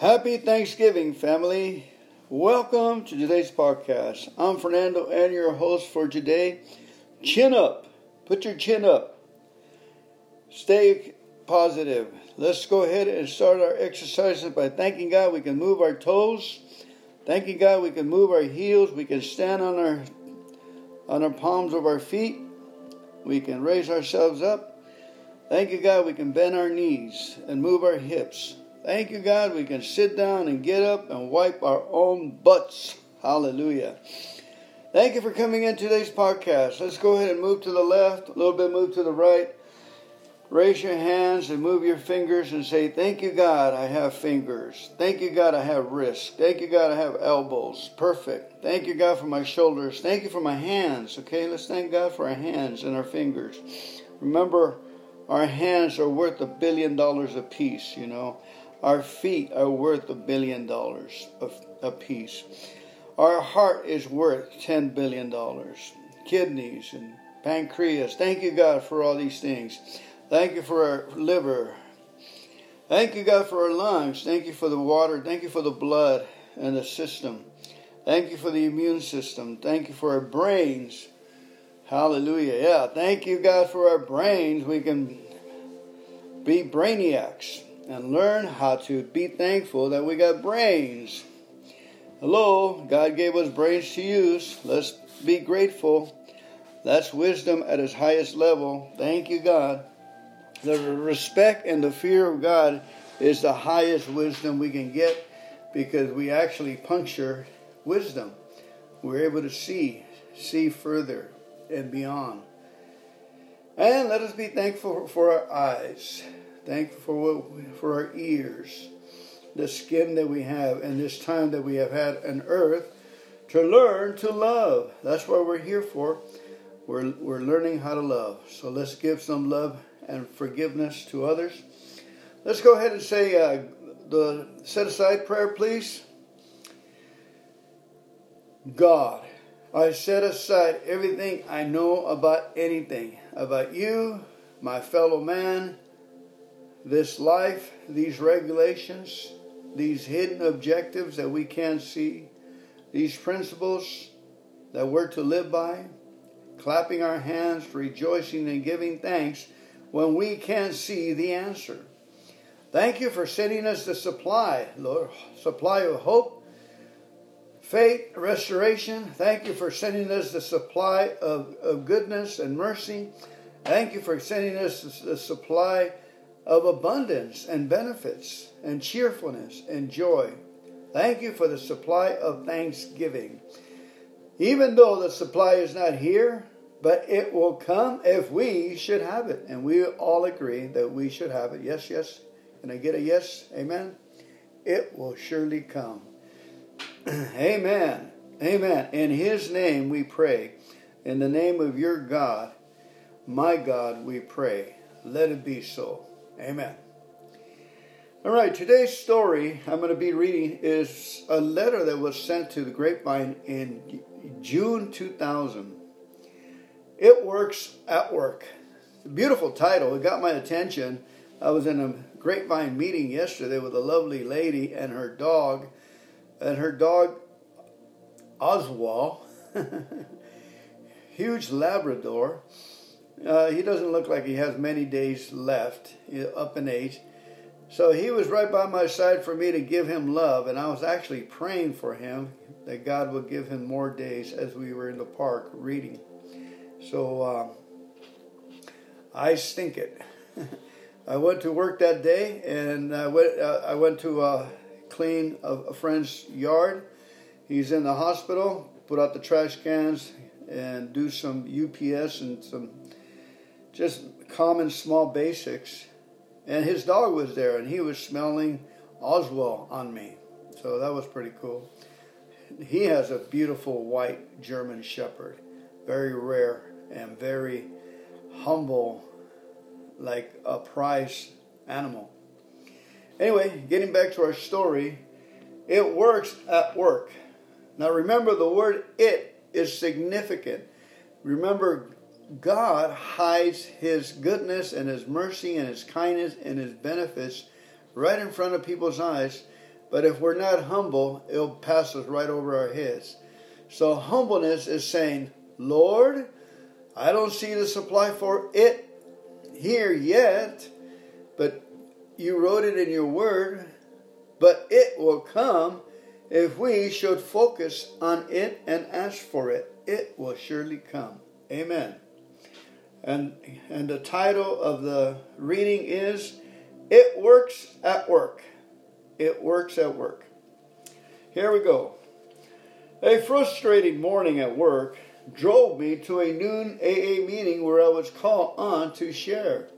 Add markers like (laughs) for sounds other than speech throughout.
Happy Thanksgiving, family. Welcome to today's podcast. I'm Fernando and your host for today. Chin up. Put your chin up. Stay positive. Let's go ahead and start our exercises by thanking God we can move our toes. Thanking God we can move our heels. We can stand on our on our palms of our feet. We can raise ourselves up. Thank you, God, we can bend our knees and move our hips. Thank you, God, we can sit down and get up and wipe our own butts. Hallelujah. Thank you for coming in today's podcast. Let's go ahead and move to the left, a little bit move to the right. Raise your hands and move your fingers and say, Thank you, God, I have fingers. Thank you, God, I have wrists. Thank you, God, I have elbows. Perfect. Thank you, God, for my shoulders. Thank you for my hands. Okay, let's thank God for our hands and our fingers. Remember, our hands are worth a billion dollars a piece, you know. Our feet are worth a billion dollars a piece. Our heart is worth $10 billion. Kidneys and pancreas. Thank you, God, for all these things. Thank you for our liver. Thank you, God, for our lungs. Thank you for the water. Thank you for the blood and the system. Thank you for the immune system. Thank you for our brains. Hallelujah. Yeah. Thank you, God, for our brains. We can be brainiacs and learn how to be thankful that we got brains. Hello, God gave us brains to use. Let's be grateful. That's wisdom at its highest level. Thank you, God. The respect and the fear of God is the highest wisdom we can get because we actually puncture wisdom. We're able to see, see further and beyond. And let us be thankful for our eyes. Thankful for what, for our ears, the skin that we have, and this time that we have had on earth to learn to love. That's what we're here for. We're, we're learning how to love. So let's give some love and forgiveness to others. Let's go ahead and say uh, the set aside prayer, please. God, I set aside everything I know about anything, about you, my fellow man, this life, these regulations, these hidden objectives that we can't see, these principles that we're to live by, clapping our hands, rejoicing and giving thanks when we can't see the answer. Thank you for sending us the supply, Lord, supply of hope, faith, restoration. Thank you for sending us the supply of, of goodness and mercy. Thank you for sending us the supply of abundance and benefits and cheerfulness and joy. Thank you for the supply of thanksgiving. Even though the supply is not here, but it will come if we should have it. And we all agree that we should have it. Yes, yes. Can I get a yes? Amen? It will surely come. (clears throat) Amen. Amen. In His name we pray. In the name of your God, my God, we pray. Let it be so. Amen. All right, today's story I'm going to be reading is a letter that was sent to the Grapevine in June 2000. It Works at Work. Beautiful title. It got my attention. I was in a Grapevine meeting yesterday with a lovely lady and her dog. And her dog, Oswald, (laughs) huge Labrador. Uh, he doesn't look like he has many days left, up in age. So he was right by my side for me to give him love, and I was actually praying for him that God would give him more days as we were in the park reading. So uh, I stink it. (laughs) I went to work that day, and I went. Uh, I went to uh, clean a, a friend's yard. He's in the hospital. Put out the trash cans and do some UPS and some just common small basics. And his dog was there, and he was smelling Oswald on me. So that was pretty cool. He has a beautiful white German Shepherd, very rare and very humble, like a prize animal. Anyway, getting back to our story, it works at work. Now remember, the word it is significant. Remember, God hides His goodness and His mercy and His kindness and His benefits right in front of people's eyes. But if we're not humble, it'll pass us right over our heads. So humbleness is saying, Lord, I don't see the supply for it here yet, but you wrote it in your word, but it will come if we should focus on it and ask for it. It will surely come. Amen. And and the title of the reading is It Works at Work. It works at work. Here we go. A frustrating morning at work drove me to a noon AA meeting where I was called on to share.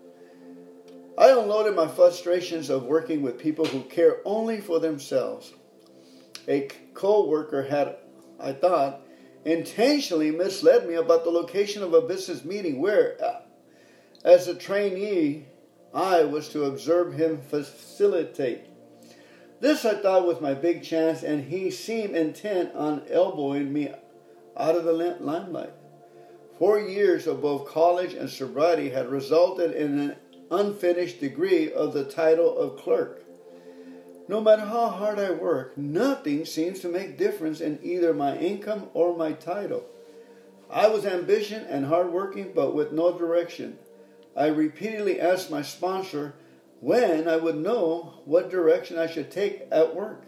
I unloaded my frustrations of working with people who care only for themselves. A co worker had, I thought, intentionally misled me about the location of a business meeting where, uh, as a trainee, I was to observe him facilitate. This I thought was my big chance, and he seemed intent on elbowing me out of the limelight. Four years of both college and sobriety had resulted in an unfinished degree of the title of clerk. No matter how hard I work, nothing seems to make difference in either my income or my title. I was ambitious and hardworking, but with no direction. I repeatedly asked my sponsor when I would know what direction I should take at work.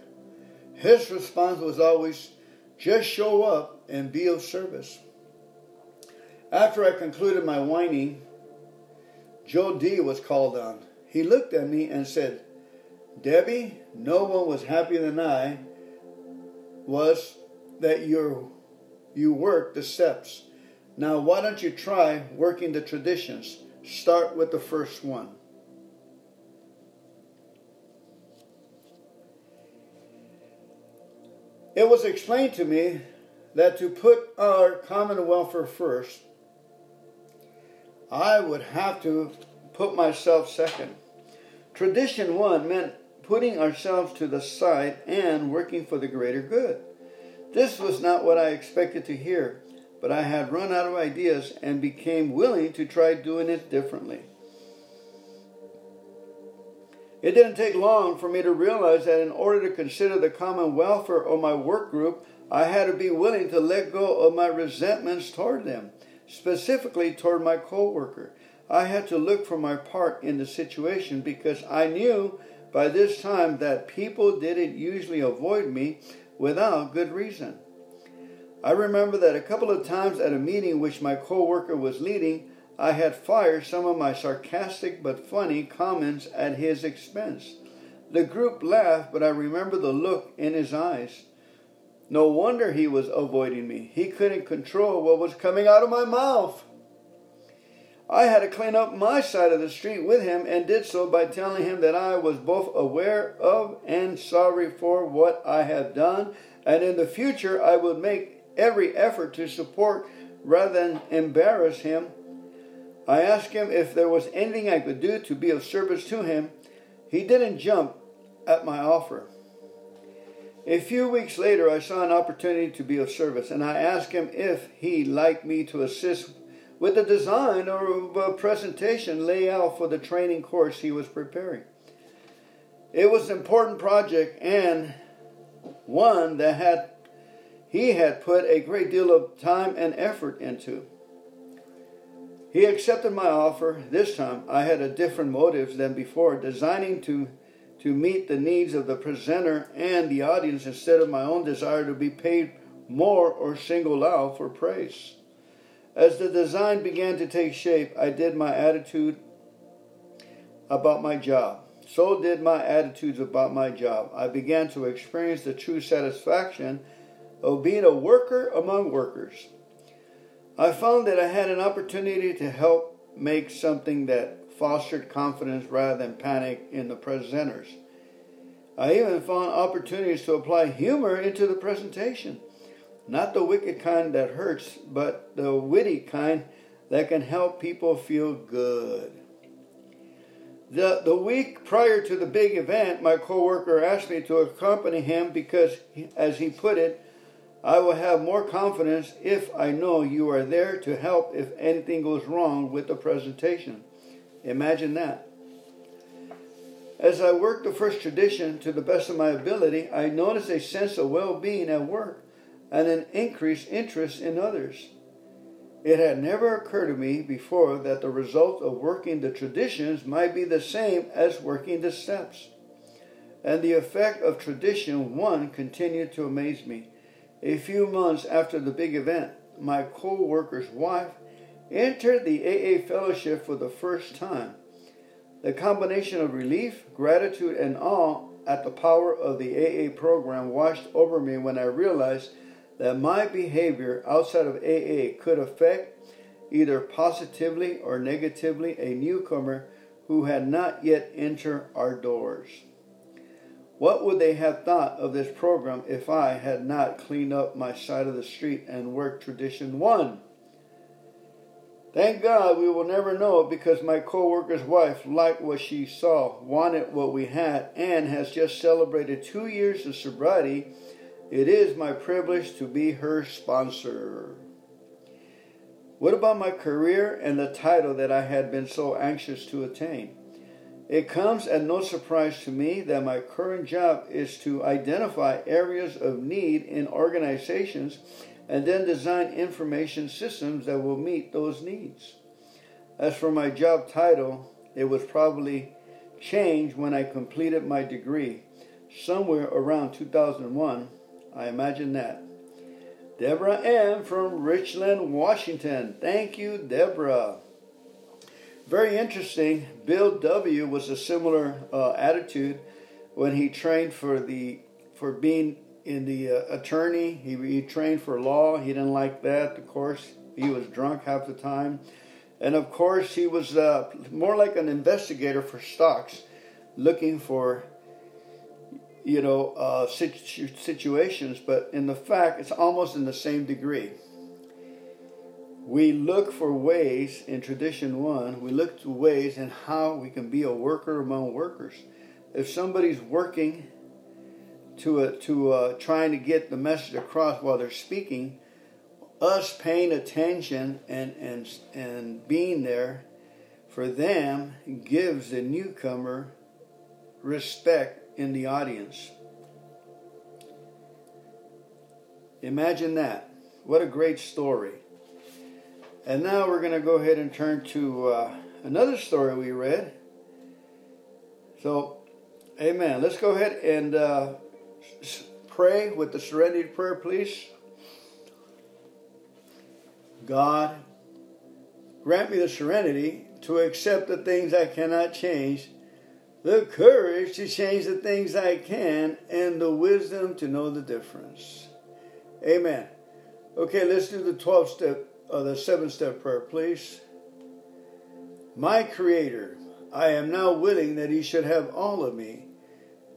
His response was always, just show up and be of service. After I concluded my whining, Joe D was called on. He looked at me and said, Debbie, no one was happier than I was that you you worked the steps. Now why don't you try working the traditions? Start with the first one. It was explained to me that to put our common welfare first, I would have to put myself second. Tradition one meant putting ourselves to the side and working for the greater good. This was not what I expected to hear, but I had run out of ideas and became willing to try doing it differently. It didn't take long for me to realize that in order to consider the common welfare of my work group, I had to be willing to let go of my resentments toward them, specifically toward my coworker. I had to look for my part in the situation because I knew by this time that people didn't usually avoid me without good reason. I remember that a couple of times at a meeting which my coworker was leading, I had fired some of my sarcastic but funny comments at his expense. The group laughed, but I remember the look in his eyes. No wonder he was avoiding me. He couldn't control what was coming out of my mouth. I had to clean up my side of the street with him and did so by telling him that I was both aware of and sorry for what I had done, and in the future I would make every effort to support rather than embarrass him I asked him if there was anything I could do to be of service to him. He didn't jump at my offer. A few weeks later, I saw an opportunity to be of service, and I asked him if he'd like me to assist with the design or a presentation layout for the training course he was preparing. It was an important project and one that had he had put a great deal of time and effort into. He accepted my offer. This time I had a different motive than before, designing to, to meet the needs of the presenter and the audience instead of my own desire to be paid more or singled out for praise. As the design began to take shape, I did my attitude about my job. So did my attitudes about my job. I began to experience the true satisfaction of being a worker among workers. I found that I had an opportunity to help make something that fostered confidence rather than panic in the presenters. I even found opportunities to apply humor into the presentation. Not the wicked kind that hurts, but the witty kind that can help people feel good. The, the week prior to the big event, my coworker asked me to accompany him because, as he put it, I will have more confidence if I know you are there to help if anything goes wrong with the presentation. Imagine that. As I worked the first tradition to the best of my ability, I noticed a sense of well being at work and an increased interest in others. It had never occurred to me before that the result of working the traditions might be the same as working the steps. And the effect of tradition one continued to amaze me. A few months after the big event, my co worker's wife entered the AA fellowship for the first time. The combination of relief, gratitude, and awe at the power of the AA program washed over me when I realized that my behavior outside of AA could affect either positively or negatively a newcomer who had not yet entered our doors. What would they have thought of this program if I had not cleaned up my side of the street and worked tradition one? Thank God we will never know because my co-worker's wife liked what she saw, wanted what we had, and has just celebrated two years of sobriety. It is my privilege to be her sponsor. What about my career and the title that I had been so anxious to attain? It comes as no surprise to me that my current job is to identify areas of need in organizations and then design information systems that will meet those needs. As for my job title, it was probably changed when I completed my degree, somewhere around 2001. I imagine that. Deborah M. from Richland, Washington. Thank you, Deborah. Very interesting. Bill W. was a similar uh, attitude when he trained for the for being in the uh, attorney. He, he trained for law. He didn't like that. Of course, he was drunk half the time. And of course, he was uh, more like an investigator for stocks, looking for, you know, uh, situ- situations. But in the fact, it's almost in the same degree. We look for ways in tradition one, we look to ways in how we can be a worker among workers. If somebody's working to uh, to uh, trying to get the message across while they're speaking, us paying attention and and and being there for them gives the newcomer respect in the audience. Imagine that. What a great story. And now we're going to go ahead and turn to uh, another story we read. So, amen. Let's go ahead and uh, pray with the serenity prayer, please. God, grant me the serenity to accept the things I cannot change, the courage to change the things I can, and the wisdom to know the difference. Amen. Okay, let's do the 12 step, or the 7 step prayer, please. My Creator, I am now willing that He should have all of me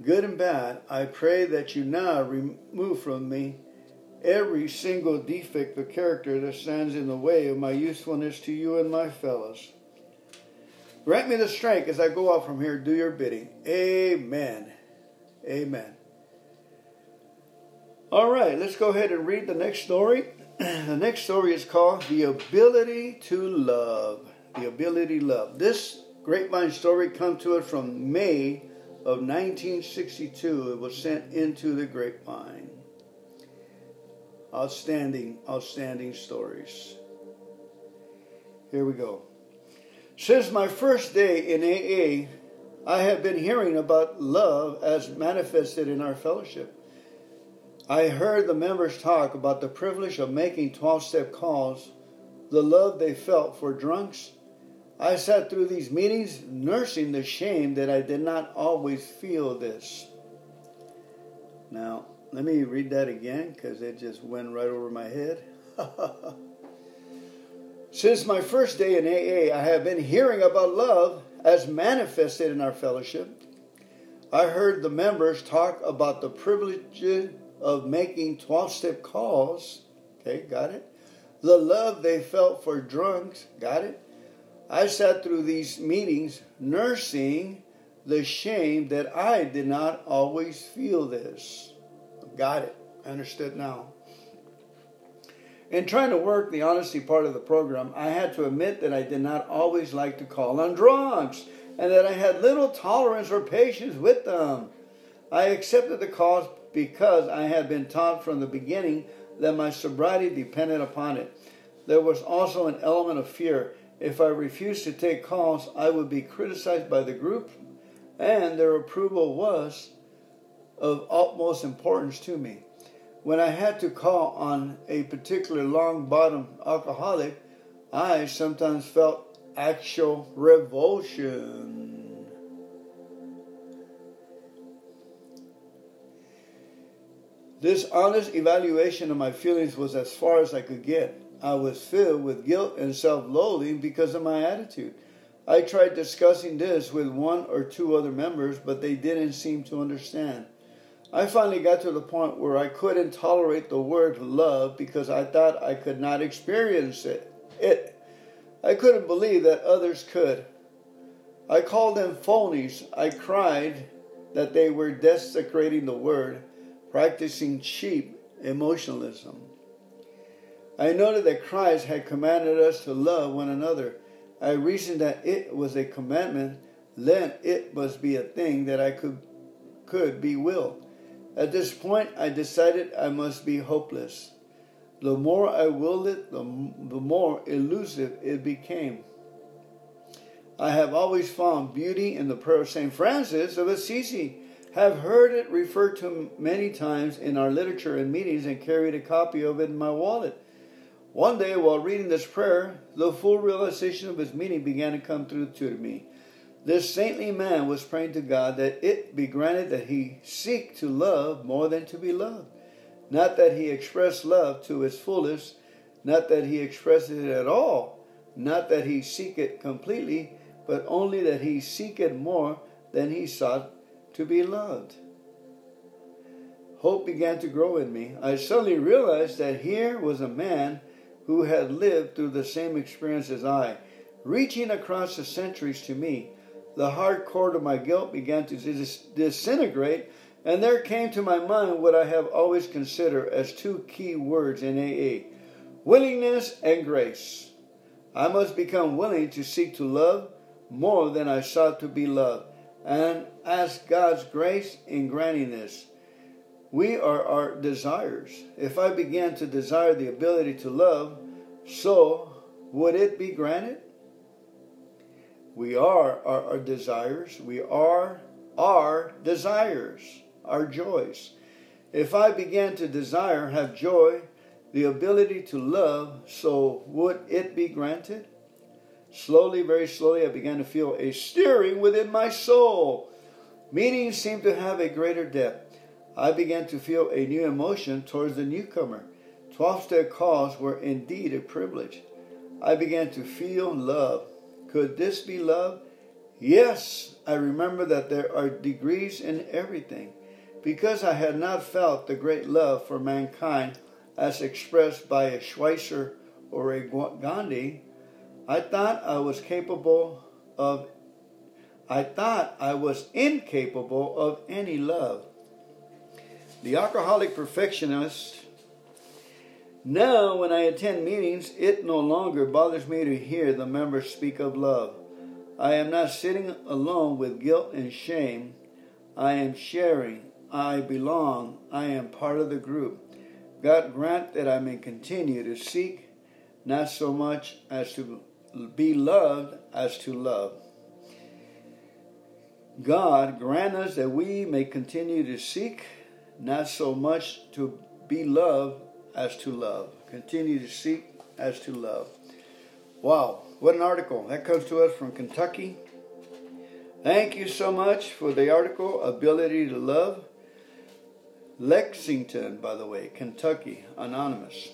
good and bad, I pray that you now remove from me every single defect of character that stands in the way of my usefulness to you and my fellows. Grant me the strength as I go out from here, do your bidding. Amen. Amen. All right, let's go ahead and read the next story. (clears throat) The next story is called The Ability to Love. The Ability to Love. This grapevine story comes to it from May of 1962, it was sent into the grapevine. Outstanding, outstanding stories. Here we go. Since my first day in AA, I have been hearing about love as manifested in our fellowship. I heard the members talk about the privilege of making 12 step calls, the love they felt for drunks, I sat through these meetings nursing the shame that I did not always feel this. Now, let me read that again because it just went right over my head. (laughs) Since my first day in AA, I have been hearing about love as manifested in our fellowship. I heard the members talk about the privilege of making 12 step calls. Okay, got it? The love they felt for drunks. Got it? I sat through these meetings nursing the shame that I did not always feel this. Got it. Understood now. In trying to work the honesty part of the program, I had to admit that I did not always like to call on drunks. and that I had little tolerance or patience with them. I accepted the calls because I had been taught from the beginning that my sobriety depended upon it. There was also an element of fear. If I refused to take calls, I would be criticized by the group, and their approval was of utmost importance to me. When I had to call on a particular long bottom alcoholic, I sometimes felt actual revulsion. This honest evaluation of my feelings was as far as I could get. I was filled with guilt and self loathing because of my attitude. I tried discussing this with one or two other members, but they didn't seem to understand. I finally got to the point where I couldn't tolerate the word love because I thought I could not experience it. It. I couldn't believe that others could. I called them phonies. I cried that they were desecrating the word, practicing cheap emotionalism. I noted that Christ had commanded us to love one another. I reasoned that it was a commandment, then it must be a thing that I could could be willed. At this point, I decided I must be hopeless. The more I willed it, the, the more elusive it became. I have always found beauty in the prayer of St. Francis of Assisi, have heard it referred to many times in our literature and meetings, and carried a copy of it in my wallet. One day, while reading this prayer, the full realization of its meaning began to come through to me. This saintly man was praying to God that it be granted that he seek to love more than to be loved. Not that he express love to its fullest, not that he express it at all, not that he seek it completely, but only that he seek it more than he sought to be loved. Hope began to grow in me. I suddenly realized that here was a man who had lived through the same experience as I, reaching across the centuries to me the hard core of my guilt began to dis- disintegrate, and there came to my mind what I have always considered as two key words in AA willingness and grace. I must become willing to seek to love more than I sought to be loved, and ask God's grace in granting this. We are our desires. If I began to desire the ability to love, so would it be granted? We are our, desires. We are our desires, our joys. If I began to desire, have joy, the ability to love, so would it be granted? Slowly, very slowly, I began to feel a stirring within my soul. Meetings seemed to have a greater depth. I began to feel a new emotion towards the newcomer. Twelve step calls were indeed a privilege. I began to feel love. Could this be love? Yes, I remember that there are degrees in everything. Because I had not felt the great love for mankind as expressed by a Schweitzer or a Gandhi, I thought I was capable of I thought I was incapable of any love. The alcoholic perfectionist now, when I attend meetings, it no longer bothers me to hear the members speak of love. I am not sitting alone with guilt and shame. I am sharing. I belong. I am part of the group. God grant that I may continue to seek, not so much as to be loved as to love. God grant us that we may continue to seek, not so much to be loved as to love. Continue to seek as to love. Wow, what an article. That comes to us from Kentucky. Thank you so much for the article, Ability to Love. Lexington, by the way, Kentucky, anonymous.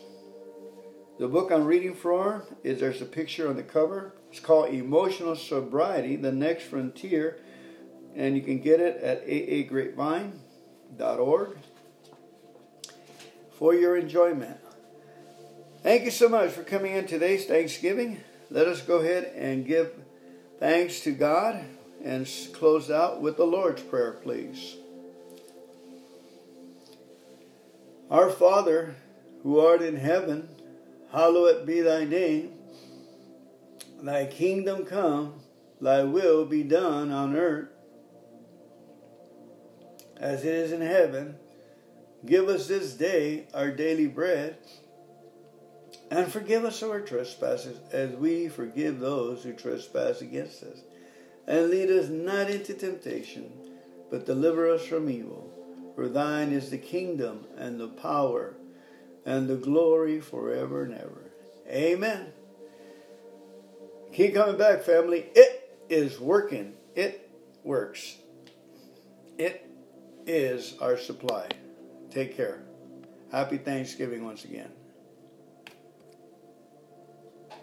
The book I'm reading from is there's a picture on the cover. It's called Emotional Sobriety, The Next Frontier, and you can get it at aagrapevine.org for your enjoyment. Thank you so much for coming in today's Thanksgiving. Let us go ahead and give thanks to God and close out with the Lord's Prayer, please. Our Father, who art in heaven, hallowed be thy name. Thy kingdom come, Thy will be done on earth as it is in heaven. Give us this day our daily bread, and forgive us our trespasses as we forgive those who trespass against us. And lead us not into temptation, but deliver us from evil. For thine is the kingdom and the power and the glory forever and ever. Amen. Keep coming back, family. It is working. It works. It is our supply. Take care. Happy Thanksgiving once again.